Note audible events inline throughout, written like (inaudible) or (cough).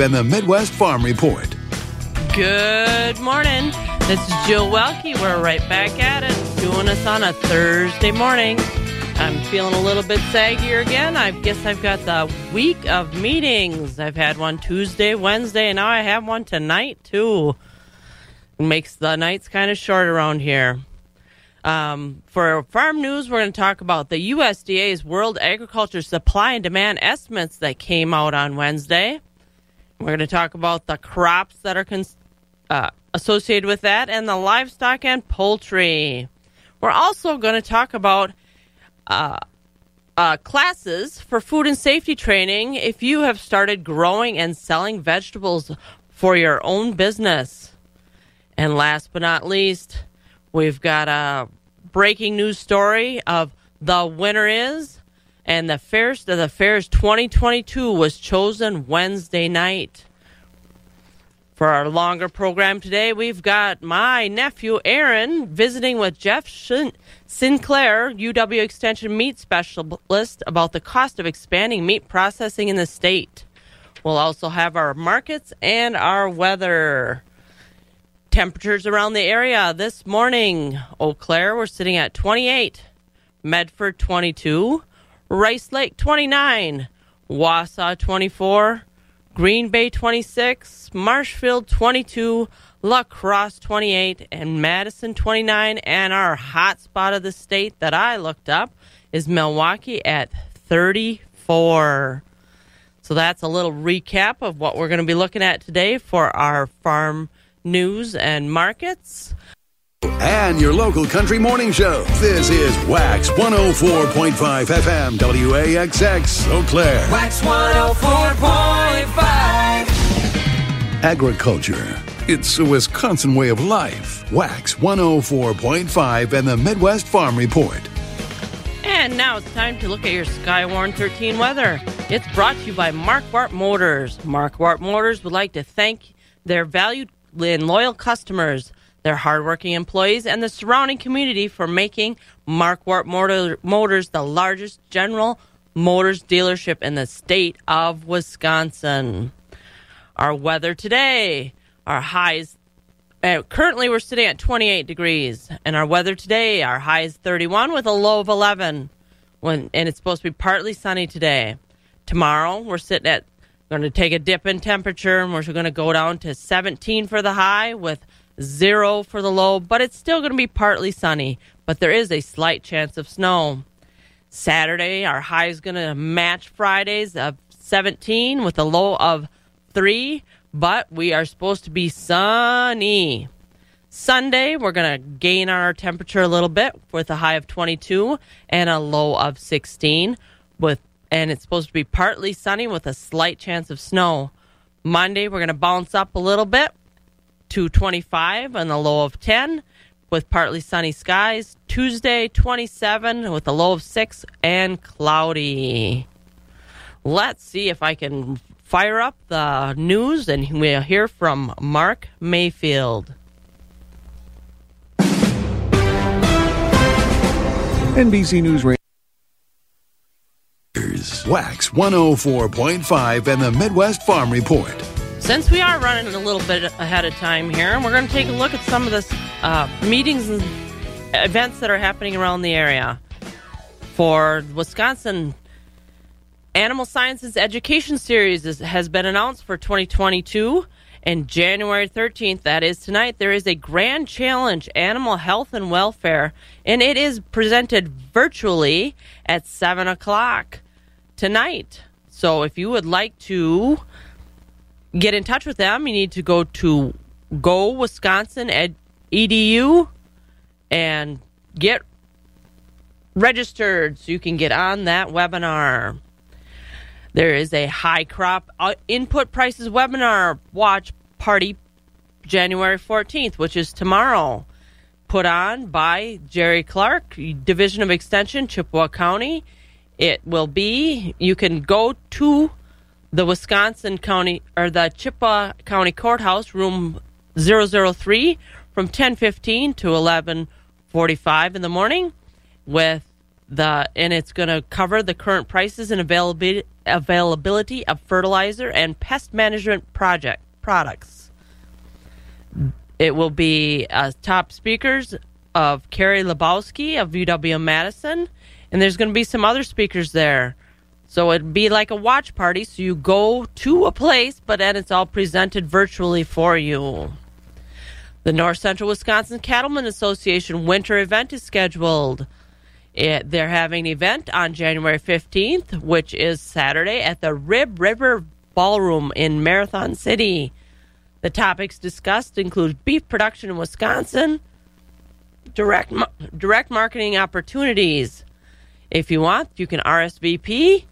and the Midwest Farm Report. Good morning. This is Jill Welke. We're right back at it, doing us on a Thursday morning. I'm feeling a little bit saggier again. I guess I've got the week of meetings. I've had one Tuesday, Wednesday, and now I have one tonight, too. It makes the nights kind of short around here. Um, for farm news, we're going to talk about the USDA's World Agriculture Supply and Demand estimates that came out on Wednesday. We're going to talk about the crops that are cons- uh, associated with that and the livestock and poultry. We're also going to talk about uh, uh, classes for food and safety training if you have started growing and selling vegetables for your own business. And last but not least, We've got a breaking news story of the winner is, and the Fairest of the Fairs 2022 was chosen Wednesday night. For our longer program today, we've got my nephew Aaron visiting with Jeff Sindelar, UW Extension meat specialist, about the cost of expanding meat processing in the state. We'll also have our markets and our weather. Temperatures around the area this morning Eau Claire, we're sitting at 28, Medford 22, Rice Lake 29, Wausau 24, Green Bay 26, Marshfield 22, La Crosse 28, and Madison 29. And our hot spot of the state that I looked up is Milwaukee at 34. So that's a little recap of what we're going to be looking at today for our farm news and markets. And your local country morning show. This is Wax 104.5 FM WAXX Eau Claire. Wax 104.5. Agriculture. It's a Wisconsin way of life. Wax 104.5 and the Midwest Farm Report. And now it's time to look at your Skywarn 13 weather. It's brought to you by Marquardt Motors. Marquardt Motors would like to thank their valued and loyal customers, their hardworking employees, and the surrounding community for making Marquardt Motor, Motors the largest General Motors dealership in the state of Wisconsin. Our weather today, our highs. Uh, currently, we're sitting at 28 degrees, and our weather today, our high is 31 with a low of 11. When and it's supposed to be partly sunny today. Tomorrow, we're sitting at going to take a dip in temperature and we're going to go down to 17 for the high with zero for the low, but it's still going to be partly sunny, but there is a slight chance of snow. Saturday, our high is going to match Friday's of 17 with a low of 3, but we are supposed to be sunny. Sunday, we're going to gain our temperature a little bit with a high of 22 and a low of 16 with and it's supposed to be partly sunny with a slight chance of snow. Monday, we're going to bounce up a little bit to 25 and a low of 10 with partly sunny skies. Tuesday, 27 with a low of 6 and cloudy. Let's see if I can fire up the news and we'll hear from Mark Mayfield. NBC News Radio. Wax 104.5 and the Midwest Farm Report. Since we are running a little bit ahead of time here, and we're going to take a look at some of the uh, meetings and events that are happening around the area. For Wisconsin Animal Sciences Education Series is, has been announced for 2022. And January 13th, that is tonight, there is a grand challenge, Animal Health and Welfare, and it is presented virtually at 7 o'clock tonight. So if you would like to get in touch with them, you need to go to Go Wisconsin edu and get registered so you can get on that webinar. There is a high crop uh, input prices webinar watch party January 14th, which is tomorrow, put on by Jerry Clark, Division of Extension, Chippewa County. It will be, you can go to the Wisconsin County or the Chippewa County Courthouse, room 003, from 10:15 to 11:45 in the morning with the and it's going to cover the current prices and availability availability of fertilizer and pest management project products. It will be uh, top speakers of Carrie Laboski of UW Madison, and there's going to be some other speakers there. So it'd be like a watch party. So you go to a place, but then it's all presented virtually for you. The North Central Wisconsin Cattlemen Association winter event is scheduled. It, they're having an event on January 15th, which is Saturday, at the Rib River Ballroom in Marathon City. The topics discussed include beef production in Wisconsin, direct direct marketing opportunities. If you want, you can RSVP.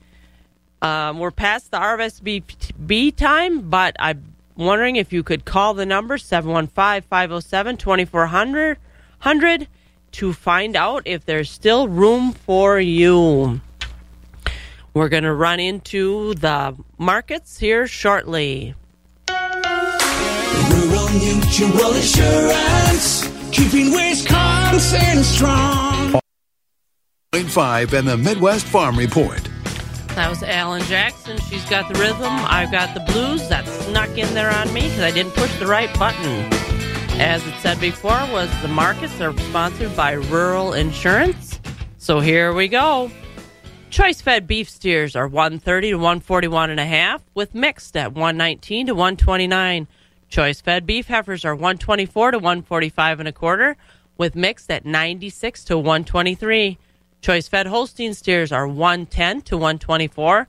Um, we're past the RSVP time, but I'm wondering if you could call the number 715 507 2400 to find out if there's still room for you. We're going to run into the markets here shortly. Rural Mutual Insurance, keeping Wisconsin strong. Point five and the Midwest Farm Report. That was Alan Jackson. She's got the rhythm. I've got the blues. That snuck in there on me because I didn't push the right button. As it said before, was the markets are sponsored by Rural Insurance. So here we go. Choice fed beef steers are 130 to 141 and a half, with mixed at 119 to 129. Choice fed beef heifers are 124 to 145 and a quarter, with mixed at 96 to 123. Choice fed Holstein steers are 110 to 124,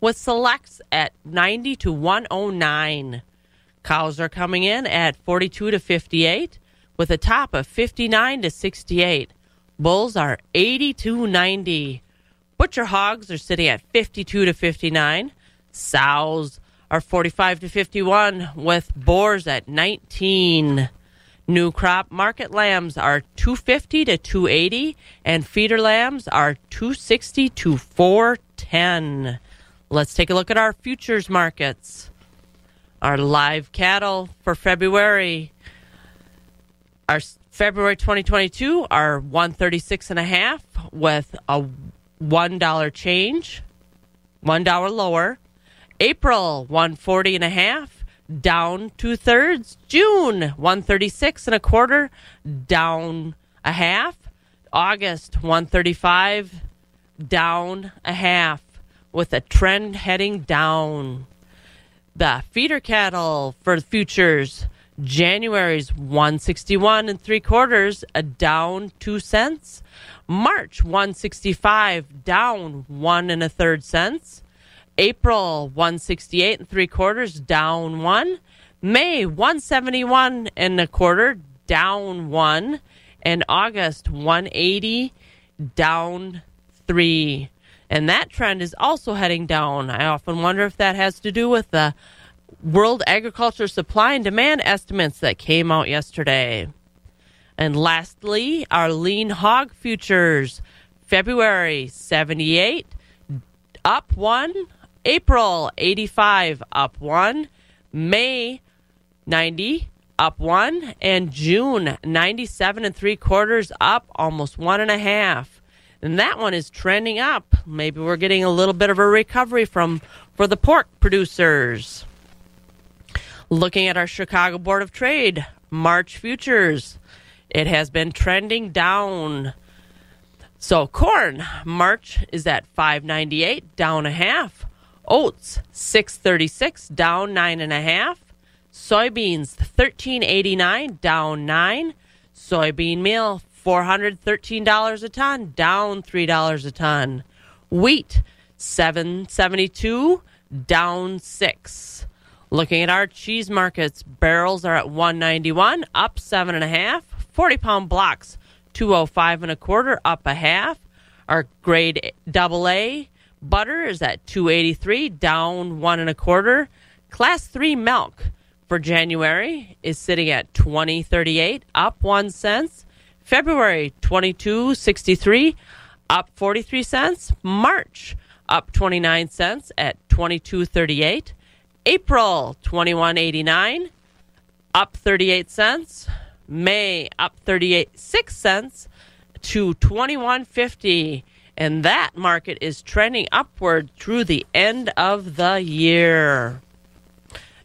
with selects at 90 to 109. Cows are coming in at 42 to 58, with a top of 59 to 68. Bulls are 80 to 90. Butcher hogs are sitting at 52 to 59. Sows are 45 to 51, with boars at 19. New crop market lambs are 250 to 280 and feeder lambs are 260 to 410. Let's take a look at our futures markets. Our live cattle for February our February 2022 are 136 and a half with a $1 change, $1 lower. April 140 and a half down two thirds. June, 136 and a quarter, down a half. August, 135, down a half, with a trend heading down. The feeder cattle for futures, January's 161 and three quarters, a down two cents. March 165, down one and a third cents. April 168 and three quarters, down one. May 171 and a quarter, down one. And August 180, down three. And that trend is also heading down. I often wonder if that has to do with the World Agriculture Supply and Demand estimates that came out yesterday. And lastly, our lean hog futures. February 78, up one, April 85 up 1, May 90 up 1, and June 97 and 3 quarters up almost one and a half. And that one is trending up. Maybe we're getting a little bit of a recovery from for the pork producers. Looking at our Chicago Board of Trade March futures, it has been trending down. So corn March is at 598 down a half. Oats, 636, down nine and a half. Soybeans, 1389, down nine. Soybean meal, $413 a ton, down $3 a ton. Wheat, 772, down six. Looking at our cheese markets, barrels are at 191, up seven and a half. 40 pound blocks, 205 and a quarter, up a half. Our grade double A, Butter is at 283, down one and a quarter. Class 3 milk for January is sitting at 2038, up 1 cents. February 2263, up 43 cents. March up 29 cents at 2238. April 2189, up 38 cents. May up 38 6 cents to 2150 and that market is trending upward through the end of the year.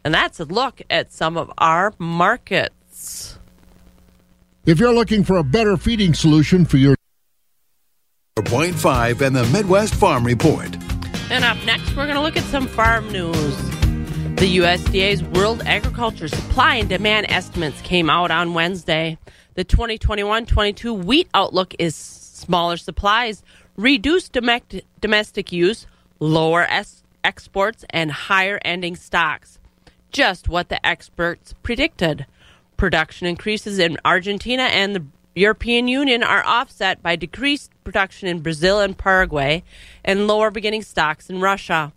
And that's a look at some of our markets. If you're looking for a better feeding solution for your 4.5 and the Midwest Farm Report. And up next, we're going to look at some farm news. The USDA's World Agriculture Supply and Demand estimates came out on Wednesday. The 2021 22 wheat outlook is smaller supplies, reduced domestic use, lower es- exports, and higher ending stocks. Just what the experts predicted. Production increases in Argentina and the European Union are offset by decreased production in Brazil and Paraguay and lower beginning stocks in Russia.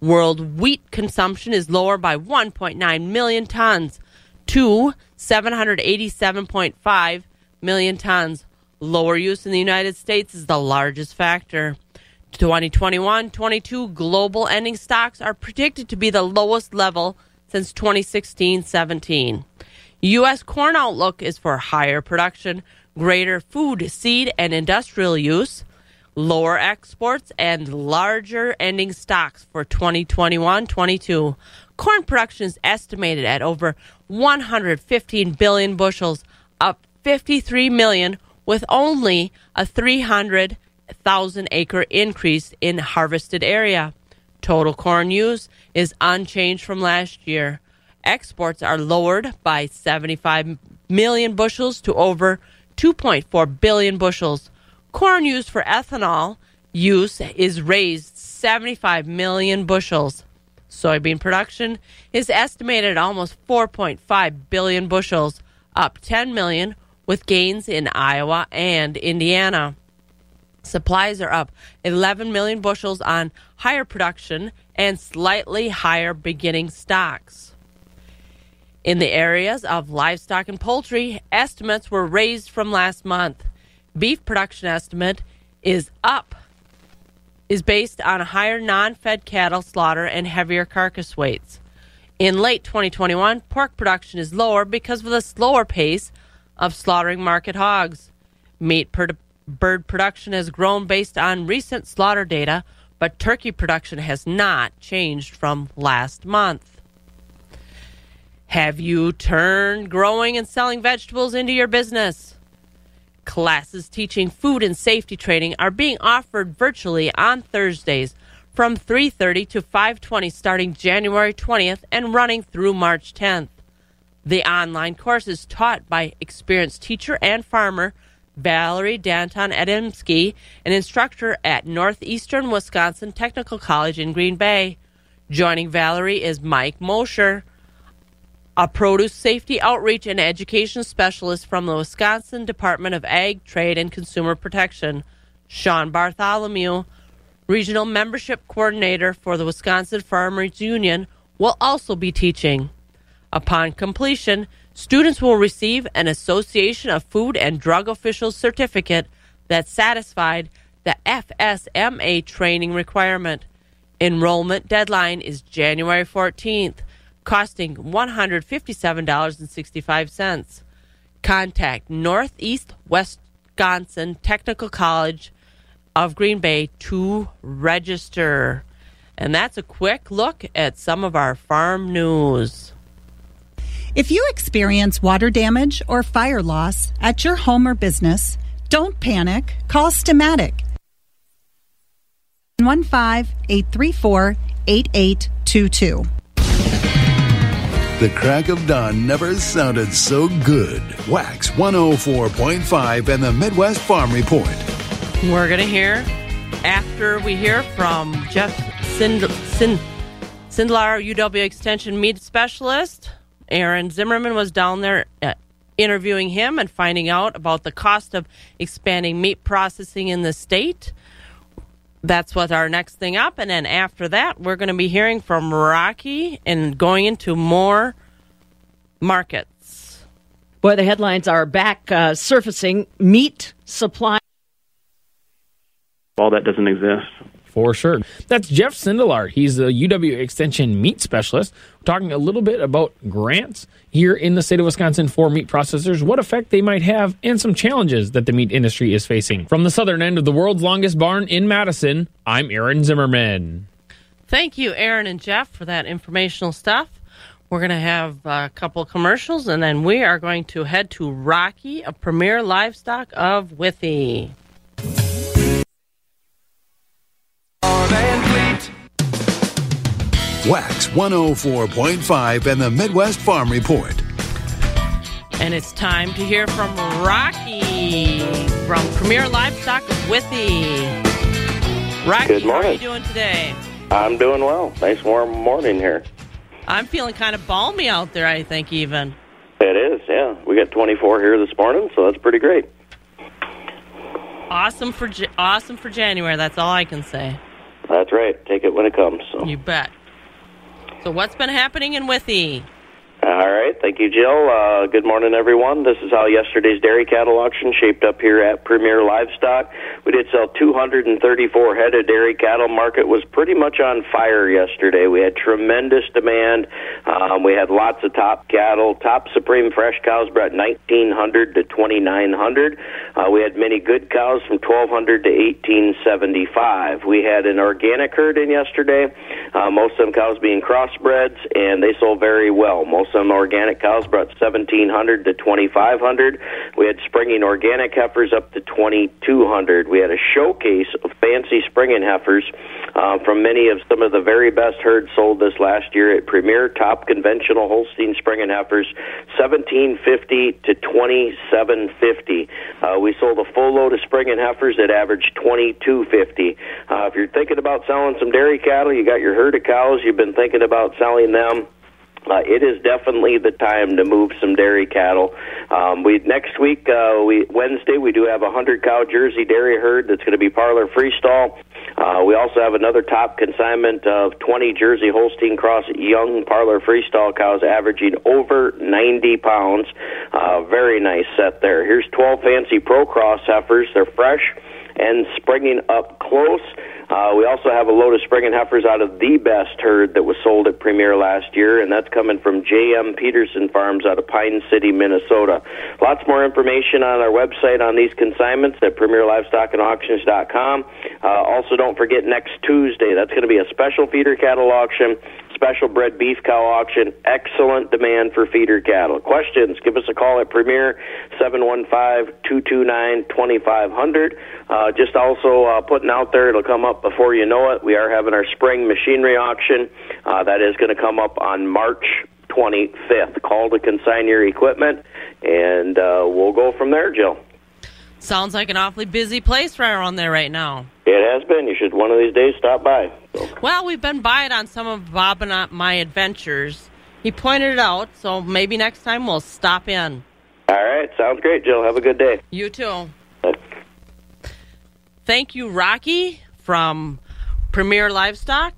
World wheat consumption is lower by 1.9 million tons to 787.5 million tons. Lower use in the United States is the largest factor. 2021 22 global ending stocks are predicted to be the lowest level since 2016 17. U.S. corn outlook is for higher production, greater food, seed, and industrial use, lower exports, and larger ending stocks for 2021 22. Corn production is estimated at over 115 billion bushels, up 53 million, with only a 300,000 acre increase in harvested area. Total corn use is unchanged from last year. Exports are lowered by 75 million bushels to over 2.4 billion bushels. Corn used for ethanol use is raised 75 million bushels. Soybean production is estimated at almost 4.5 billion bushels, up 10 million, with gains in Iowa and Indiana. Supplies are up 11 million bushels on higher production and slightly higher beginning stocks. In the areas of livestock and poultry, estimates were raised from last month. Beef production estimate is up is based on higher non-fed cattle slaughter and heavier carcass weights. In late 2021, pork production is lower because of the slower pace of slaughtering market hogs. Meat per bird production has grown based on recent slaughter data, but turkey production has not changed from last month. Have you turned growing and selling vegetables into your business? Classes teaching food and safety training are being offered virtually on Thursdays from 3:30 to 5:20 starting January 20th and running through March 10th. The online course is taught by experienced teacher and farmer Valerie Danton Adamski, an instructor at Northeastern Wisconsin Technical College in Green Bay. Joining Valerie is Mike Mosher, a produce safety outreach and education specialist from the Wisconsin Department of Ag, Trade, and Consumer Protection, Sean Bartholomew, regional membership coordinator for the Wisconsin Farmers Union, will also be teaching. Upon completion, students will receive an Association of Food and Drug Officials certificate that satisfied the FSMA training requirement. Enrollment deadline is January 14th costing $157.65. Contact Northeast Wisconsin Technical College of Green Bay to register. And that's a quick look at some of our farm news. If you experience water damage or fire loss at your home or business, don't panic. Call Stamatic. 15 834 8822. The crack of dawn never sounded so good. Wax 104.5 and the Midwest Farm Report. We're going to hear after we hear from Jeff Sind- Sind- Sindlar, UW Extension Meat Specialist. Aaron Zimmerman was down there uh, interviewing him and finding out about the cost of expanding meat processing in the state. That's what our next thing up. And then after that, we're going to be hearing from Rocky and going into more markets. Boy, the headlines are back uh, surfacing. Meat supply. All that doesn't exist. For sure. That's Jeff Sindelar. He's the UW Extension meat specialist. We're talking a little bit about grants here in the state of Wisconsin for meat processors, what effect they might have, and some challenges that the meat industry is facing. From the southern end of the world's longest barn in Madison, I'm Aaron Zimmerman. Thank you, Aaron and Jeff, for that informational stuff. We're going to have a couple commercials, and then we are going to head to Rocky, a premier livestock of Withee. Wax 104.5 and the Midwest Farm Report. And it's time to hear from Rocky from Premier Livestock of Withee. Rocky, Good morning. how are morning. you doing today? I'm doing well. Nice warm morning here. I'm feeling kind of balmy out there, I think, even. It is, yeah. We got 24 here this morning, so that's pretty great. Awesome for awesome for January. That's all I can say. That's right. Take it when it comes. So. You bet. So what's been happening in Withee? All right. Thank you, Jill. Uh, good morning, everyone. This is how yesterday's dairy cattle auction shaped up here at Premier Livestock. We did sell 234 head of dairy cattle. Market was pretty much on fire yesterday. We had tremendous demand. Um, we had lots of top cattle. Top Supreme fresh cows brought 1,900 to 2,900. Uh, we had many good cows from 1,200 to 1,875. We had an organic herd in yesterday. Uh, most of them cows being crossbreds, and they sold very well. Most them organic cows brought 1,700 to 2,500. We had springing organic heifers up to 2,200. We had a showcase of fancy springing heifers uh, from many of some of the very best herds sold this last year at Premier Top Conventional Holstein Springing Heifers, 1750 to 2750. Uh, we sold a full load of springing heifers that averaged 2250. Uh, if you're thinking about selling some dairy cattle, you got your herd of cows, you've been thinking about selling them. Uh, it is definitely the time to move some dairy cattle. Um, we next week, uh, we Wednesday, we do have a hundred cow Jersey dairy herd that's going to be parlor freestall. Uh, we also have another top consignment of 20 Jersey Holstein Cross young parlor freestall cows averaging over 90 pounds. Uh, very nice set there. Here's 12 fancy Pro Cross heifers. They're fresh and springing up close. Uh, we also have a load of springing heifers out of the best herd that was sold at Premier last year, and that's coming from J.M. Peterson Farms out of Pine City, Minnesota. Lots more information on our website on these consignments at PremierLivestockAndAuctions.com. Uh, also, don't forget next Tuesday, that's going to be a special feeder cattle auction special bred beef cow auction. Excellent demand for feeder cattle. Questions? Give us a call at Premier 715-229-2500. Uh, just also uh, putting out there, it'll come up before you know it. We are having our spring machinery auction. Uh, that is going to come up on March 25th. Call to consign your equipment, and uh, we'll go from there, Jill. Sounds like an awfully busy place right around there right now. It has been. You should one of these days stop by. So. Well, we've been by it on some of Bob and uh, my adventures. He pointed it out, so maybe next time we'll stop in. All right, sounds great, Jill. Have a good day. You too. Bye. Thank you, Rocky from Premier Livestock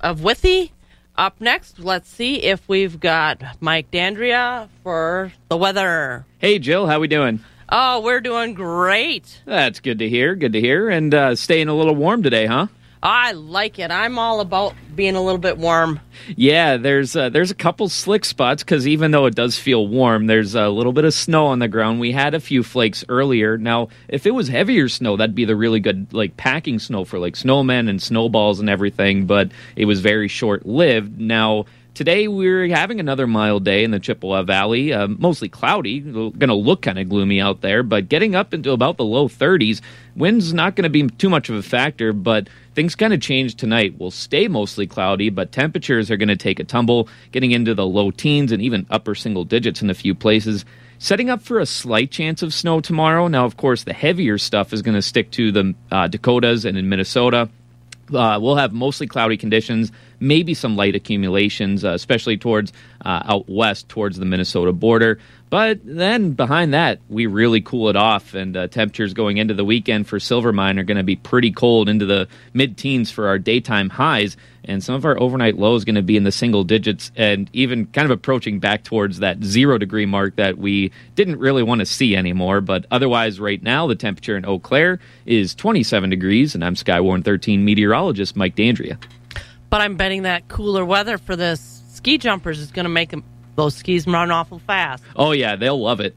of Withee. Up next, let's see if we've got Mike Dandria for the weather. Hey, Jill, how we doing? Oh, we're doing great. That's good to hear. Good to hear. And uh, staying a little warm today, huh? I like it. I'm all about being a little bit warm. Yeah, there's uh, there's a couple slick spots because even though it does feel warm, there's a little bit of snow on the ground. We had a few flakes earlier. Now, if it was heavier snow, that'd be the really good like packing snow for like snowmen and snowballs and everything. But it was very short lived. Now. Today we're having another mild day in the Chippewa Valley, uh, mostly cloudy. Going to look kind of gloomy out there, but getting up into about the low 30s. Wind's not going to be too much of a factor, but things kind of change tonight. We'll stay mostly cloudy, but temperatures are going to take a tumble, getting into the low teens and even upper single digits in a few places. Setting up for a slight chance of snow tomorrow. Now, of course, the heavier stuff is going to stick to the uh, Dakotas and in Minnesota. Uh, we'll have mostly cloudy conditions, maybe some light accumulations, uh, especially towards uh, out west, towards the Minnesota border. But then behind that, we really cool it off, and uh, temperatures going into the weekend for Silvermine are going to be pretty cold into the mid teens for our daytime highs, and some of our overnight lows going to be in the single digits, and even kind of approaching back towards that zero degree mark that we didn't really want to see anymore. But otherwise, right now, the temperature in Eau Claire is 27 degrees, and I'm Skywarn 13 meteorologist Mike Dandria. But I'm betting that cooler weather for this ski jumpers is going to make them, those skis run awful fast. Oh, yeah, they'll love it.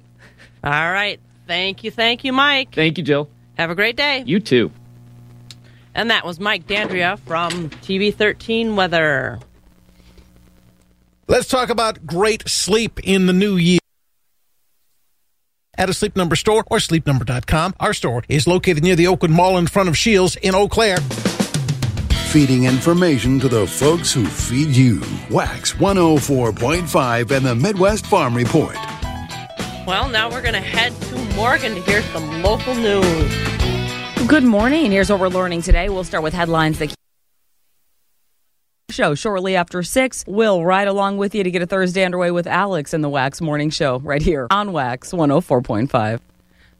All right. Thank you. Thank you, Mike. Thank you, Jill. Have a great day. You too. And that was Mike Dandria from TV 13 Weather. Let's talk about great sleep in the new year. At a Sleep Number store or sleepnumber.com. Our store is located near the Oakwood Mall in front of Shields in Eau Claire. Feeding information to the folks who feed you. Wax 104.5 and the Midwest Farm Report. Well, now we're going to head to Morgan to hear some local news. Good morning. Here's what we're learning today. We'll start with headlines that show shortly after 6 we'll ride along with you to get a thursday underway with alex in the wax morning show right here on wax 104.5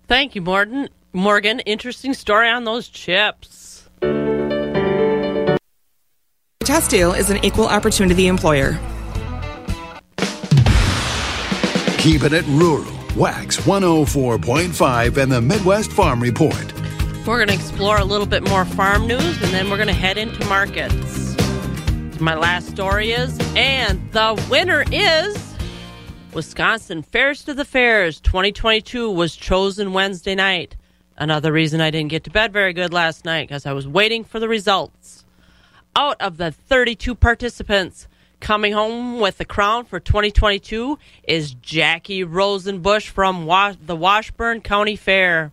Thank you, Morgan. Morgan, interesting story on those chips. Testeel is an equal opportunity employer. Keeping it rural. Wax 104.5 and the Midwest Farm Report. We're going to explore a little bit more farm news and then we're going to head into markets. My last story is, and the winner is Wisconsin Fairs to the Fairs 2022 was chosen Wednesday night. Another reason I didn't get to bed very good last night because I was waiting for the results. Out of the 32 participants, coming home with the crown for 2022 is Jackie Rosenbush from Wa- the Washburn County Fair.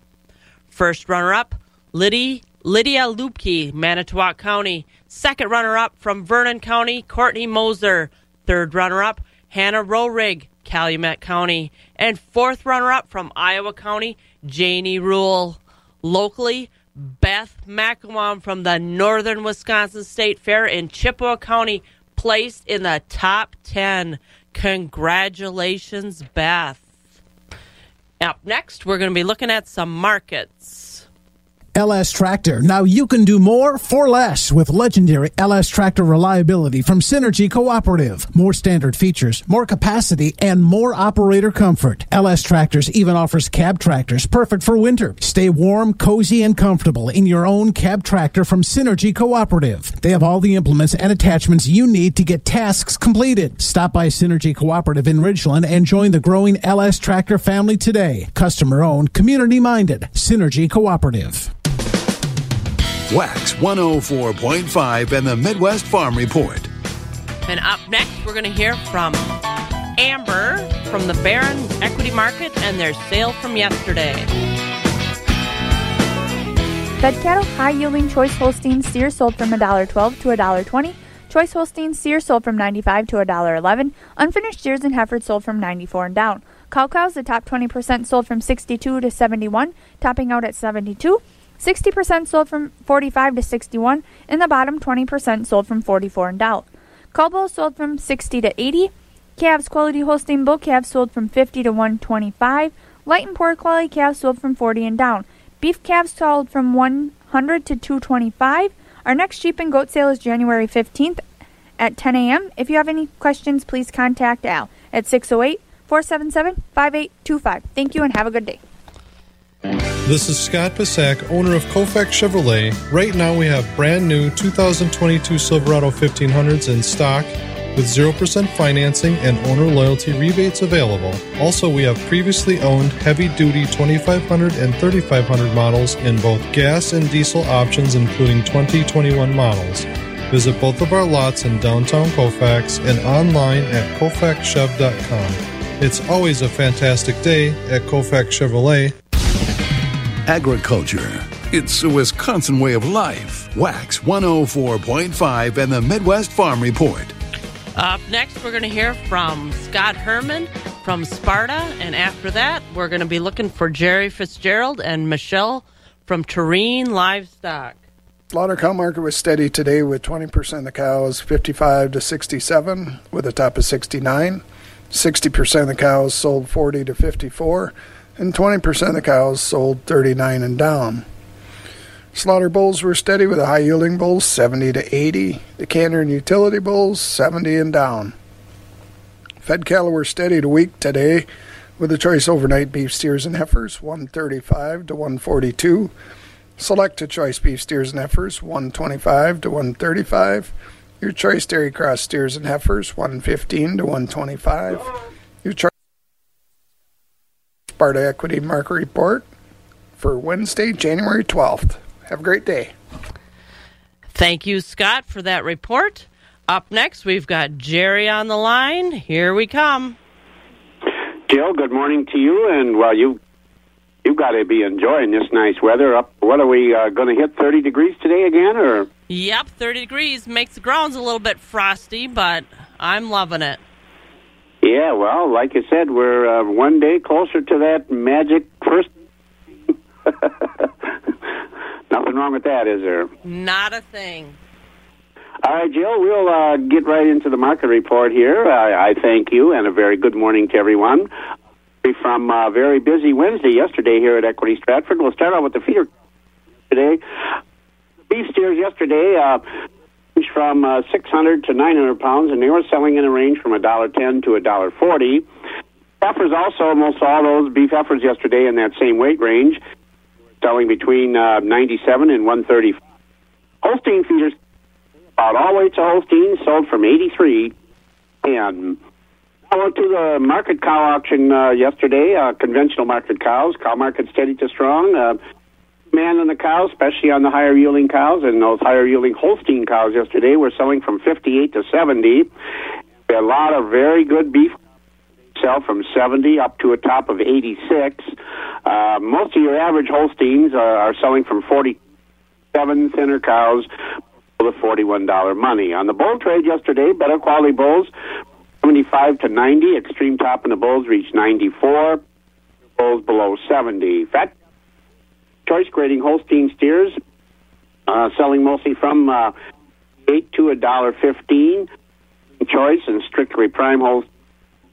First runner up, Lydia, Lydia Lupke, Manitowoc County. Second runner up from Vernon County, Courtney Moser. Third runner up, Hannah Rorig, Calumet County. And fourth runner up from Iowa County, Janie Rule. Locally, Beth McElwain from the Northern Wisconsin State Fair in Chippewa County placed in the top 10. Congratulations, Beth. Up next, we're going to be looking at some markets. LS Tractor. Now you can do more for less with legendary LS Tractor reliability from Synergy Cooperative. More standard features, more capacity, and more operator comfort. LS Tractors even offers cab tractors perfect for winter. Stay warm, cozy, and comfortable in your own cab tractor from Synergy Cooperative. They have all the implements and attachments you need to get tasks completed. Stop by Synergy Cooperative in Ridgeland and join the growing LS Tractor family today. Customer owned, community minded. Synergy Cooperative. Wax 104.5 and the Midwest Farm Report. And up next, we're going to hear from Amber from the Barron Equity Market and their sale from yesterday. Fed cattle high yielding choice Holstein steer sold from $1.12 to $1.20. Choice Holstein steer sold from 95 to $1.11. Unfinished steers and heifers sold from 94 and down. Cow cows, the top 20% sold from 62 to 71, topping out at 72. 60% sold from 45 to 61, and the bottom 20% sold from 44 and down. Cull sold from 60 to 80. Calves quality Holstein bull calves sold from 50 to 125. Light and poor quality calves sold from 40 and down. Beef calves sold from 100 to 225. Our next sheep and goat sale is January 15th at 10 a.m. If you have any questions, please contact Al at 608 477 5825. Thank you and have a good day. This is Scott Pasak, owner of Kofax Chevrolet. Right now we have brand new 2022 Silverado 1500s in stock with 0% financing and owner loyalty rebates available. Also, we have previously owned heavy duty 2500 and 3500 models in both gas and diesel options, including 2021 models. Visit both of our lots in downtown Kofax and online at kofaxchev.com. It's always a fantastic day at Kofax Chevrolet. Agriculture. It's a Wisconsin way of life. Wax 104.5 and the Midwest Farm Report. Up next, we're going to hear from Scott Herman from Sparta. And after that, we're going to be looking for Jerry Fitzgerald and Michelle from Tureen Livestock. Slaughter cow market was steady today with 20% of the cows 55 to 67 with a top of 69. 60% of the cows sold 40 to 54 and 20% of the cows sold 39 and down. Slaughter bulls were steady with the high yielding bulls 70 to 80, the canner and utility bulls 70 and down. Fed cattle were steady to weak today with the choice overnight beef steers and heifers 135 to 142. Select to choice beef steers and heifers 125 to 135. Your choice dairy cross steers and heifers 115 to 125. Your choice Sparta Equity Market Report for Wednesday, January 12th. Have a great day. Thank you, Scott, for that report. Up next, we've got Jerry on the line. Here we come. Jill, good morning to you. And well, you you got to be enjoying this nice weather. Up, what are we uh, going to hit? Thirty degrees today again, or? Yep, 30 degrees makes the grounds a little bit frosty, but I'm loving it. Yeah, well, like you said, we're uh, one day closer to that magic first. (laughs) Nothing wrong with that, is there? Not a thing. All right, Jill, we'll uh, get right into the market report here. I, I thank you, and a very good morning to everyone. From a very busy Wednesday yesterday here at Equity Stratford, we'll start out with the feeder today. Beef steers yesterday uh, from uh, 600 to 900 pounds, and they were selling in a range from $1.10 to $1.40. Heifers also, almost all those beef heifers yesterday in that same weight range, selling between uh, 97 and 130. Holstein feeders, about all weights of Holstein, sold from 83. And I went to the market cow auction uh, yesterday, uh, conventional market cows, cow market steady to strong. Uh, demand on the cows, especially on the higher yielding cows, and those higher yielding Holstein cows yesterday were selling from 58 to 70. A lot of very good beef sell from 70 up to a top of 86. Uh, most of your average Holsteins are, are selling from 47 thinner cows with $41 money. On the bull trade yesterday, better quality bulls, 75 to 90. Extreme top in the bulls reached 94. Bulls below 70. Fat choice grading Holstein steers, uh, selling mostly from uh, 8 to a dollar 15 choice and strictly prime Holstein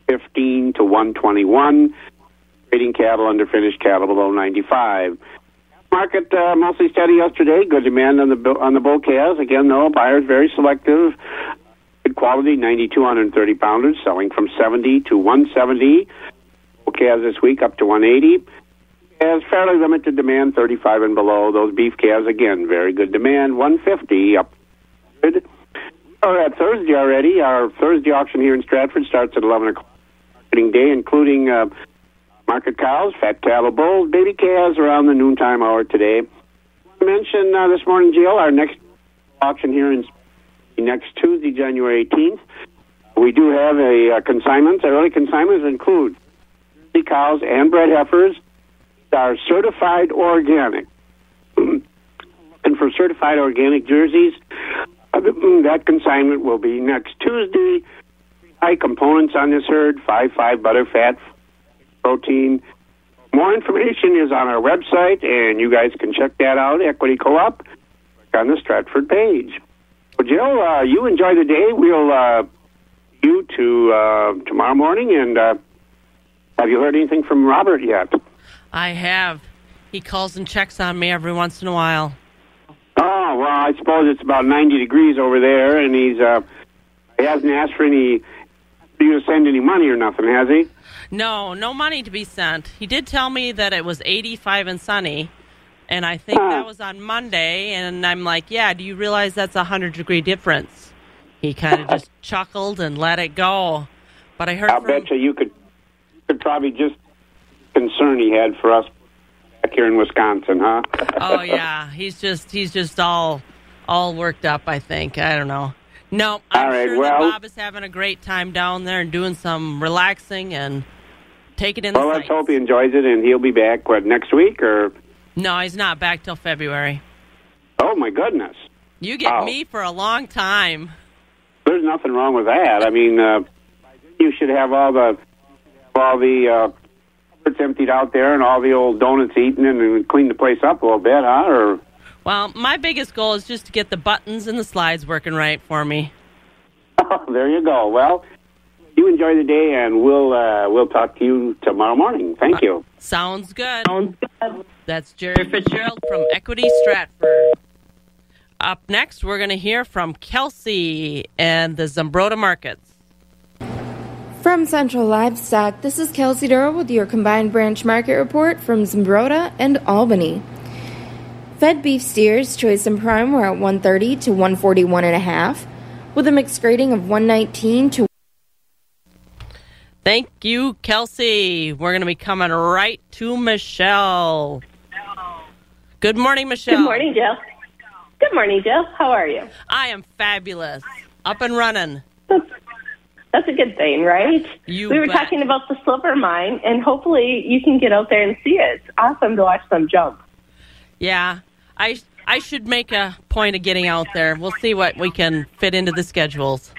15 to 121. Trading cattle under finished cattle below 95. Market uh, mostly steady yesterday. Good demand on the on the bull calves. Again, though, buyers very selective. Good quality, 9,230 pounders, selling from 70 to 170. Bull calves this week up to 180. Has fairly limited demand, 35 and below. Those beef calves, again, very good demand, 150 up. Good. At Thursday already. Our Thursday auction here in Stratford starts at 11 o'clock marketing day, including uh, market cows, fat cattle, bulls, baby calves around the noontime hour today. I mention uh, this morning, Jill, our next auction here in next Tuesday, January 18th. We do have a uh, consignment. Early consignments include cows and bred heifers are certified organic. and for certified organic jerseys, uh, that consignment will be next Tuesday. High components on this herd, 5-5 butter fat, protein. More information is on our website, and you guys can check that out, Equity Co-op, on the Stratford page. Well, Jill, uh, you enjoy the day. We'll uh, you to uh, tomorrow morning, and uh, have you heard anything from Robert yet? I have. He calls and checks on me every once in a while. Oh well, I suppose it's about ninety degrees over there, and he's uh, he hasn't asked for any for you to send any money or nothing, has he? No, no money to be sent. He did tell me that it was 85 and sunny, and I think that was on Monday. And I'm like, yeah, do you realize that's a 100 degree difference? He kind of just chuckled and let it go. But I heard I'll from bet you you could could probably just concern he had for us back here in Wisconsin, huh? (laughs) oh yeah, he's just he's just all all worked up. I think I don't know. No, I'm right, sure well- that Bob is having a great time down there and doing some relaxing and taking in Well, the let's sights. hope he enjoys it, and he'll be back what next week or. No, he's not back till February. Oh my goodness, You get Oh. me for a long time. there's nothing wrong with that. I mean, uh, you should have all the all the uh, cupboards emptied out there and all the old donuts eaten and, and clean the place up a little bit, huh? Or Well, my biggest goal is just to get the buttons and the slides working right for me. (laughs) there you go. Well, you enjoy the day, and we'll uh, we'll talk to you tomorrow morning. Thank you. Sounds good. Sounds good. That's Jerry Fitzgerald from Equity Stratford. Up next, we're going to hear from Kelsey and the Zumbrota markets. From Central Livestock, this is Kelsey Durrell with your combined branch market report from Zumbrota and Albany. Fed beef steers, choice and prime, were at 130 to 141 and a half, with a mixed grading of 119 to Thank you, Kelsey. We're going to be coming right to Michelle. Good morning, Michelle. Good morning, Jill. Good morning, Jill. How are you? I am fabulous. Up and running. That's a good thing, right? You we were bet. talking about the silver mine, and hopefully you can get out there and see it. It's awesome to watch them jump. Yeah, I I should make a point of getting out there. We'll see what we can fit into the schedules.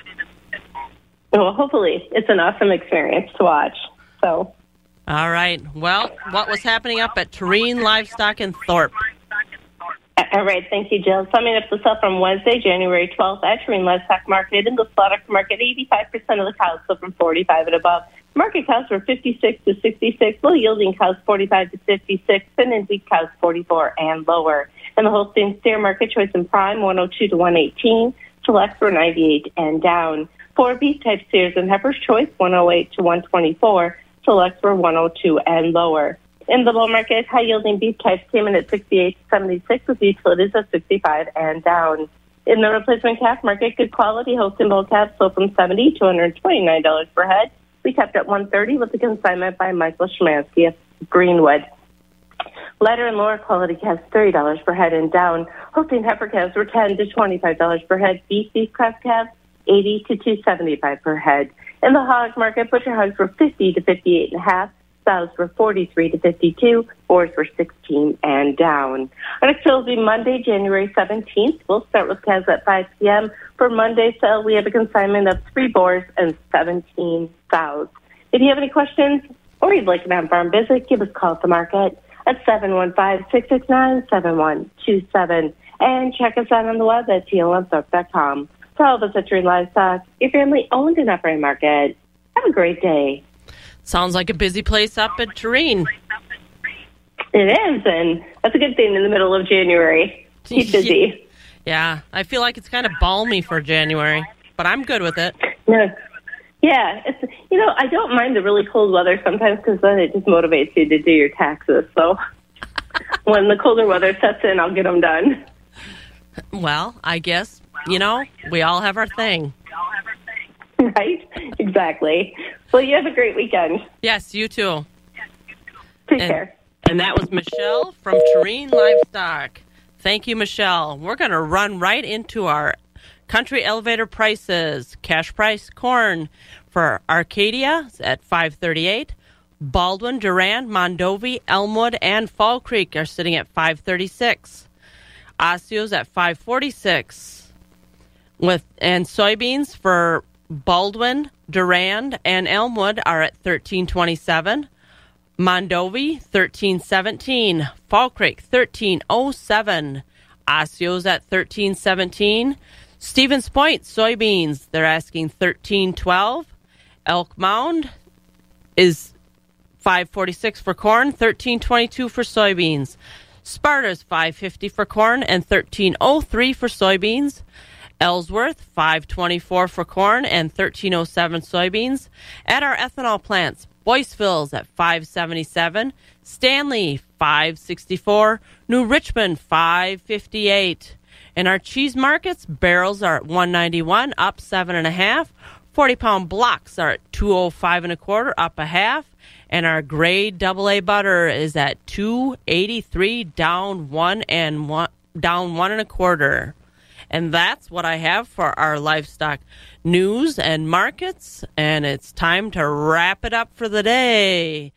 Well, hopefully it's an awesome experience to watch. So, All right. Well, what was happening up at Tureen Livestock in Thorp? All right, thank you, Jill. Summing up the sale from Wednesday, January 12th at Terrain Livestock Market. In the slaughter market, 85% of the cows sold from 45 and above. Market cows were 56 to 66, low yielding cows 45 to 56, and and weak cows 44 and lower. In the Holstein steer market, choice and prime 102 to 118, selects were 98 and down. Four beef type steers and heifers, choice 108 to 124, selects were 102 and lower. In the bull market, high yielding beef types came in at 68 to 76, with utilities at 65 and down. In the replacement calf market, good quality Holstein bull calves sold from 70 to $129 per head. We kept at 130 with the consignment by Michael Schmansky of Greenwood. Lighter and lower quality calves $30 per head and down. Holstein heifer calves were 10 to $25 per head. Beef beef cross calves 80 to 275 per head. In the hog market, butcher hogs were 50 to 58 and a half. Sows were 43 to 52. Boars were 16 and down. Our will be Monday, January 17th. We'll start with calves at 5 p.m. For Monday sale, we have a consignment of three boars and 17 sows. If you have any questions or you'd like an on-farm visit, give us a call at the market at 715-669-7127 and check us out on the web at tlmthorp.com. For all of us at Tree Livestock, your family owned and operated market. Have a great day. Sounds like a busy place up at Tureen. It is, and that's a good thing in the middle of January. (laughs) Keep busy. Yeah, I feel like it's kind of balmy for January, but I'm good with it. No. Yeah, it's you know I don't mind the really cold weather sometimes because then it just motivates you to do your taxes. So (laughs) when the colder weather sets in, I'll get them done. Well, I guess, you know, we all have our thing. (laughs) Right? Exactly. Well, you have a great weekend. Yes, you too. Take and, care. And that was Michelle from Tureen Livestock. Thank you, Michelle. We're going to run right into our country elevator prices. Cash price corn for Arcadia is at 538. Baldwin, Durand, Mondovi, Elmwood, and Fall Creek are sitting at 536. Osseo's at 546. With and soybeans for Baldwin, Durand, and Elmwood are at 1327. Mondovi, 1317. Fall Creek, 1307. Osseo's at 1317. Stevens Point, soybeans, they're asking 1312. Elk Mound is 546 for corn, 1322 for soybeans. Sparta's 550 for corn and 1303 for soybeans. Ellsworth 524 for corn and 1307 soybeans. At our ethanol plants, Boyceville's at 577, Stanley 564, New Richmond 558. In our cheese markets, barrels are at 191, up seven and a half. 40 pound blocks are at 205 and a quarter, up a half. And our grade AA butter is at 283, down one and one, down one and a quarter. And that's what I have for our livestock news and markets. And it's time to wrap it up for the day.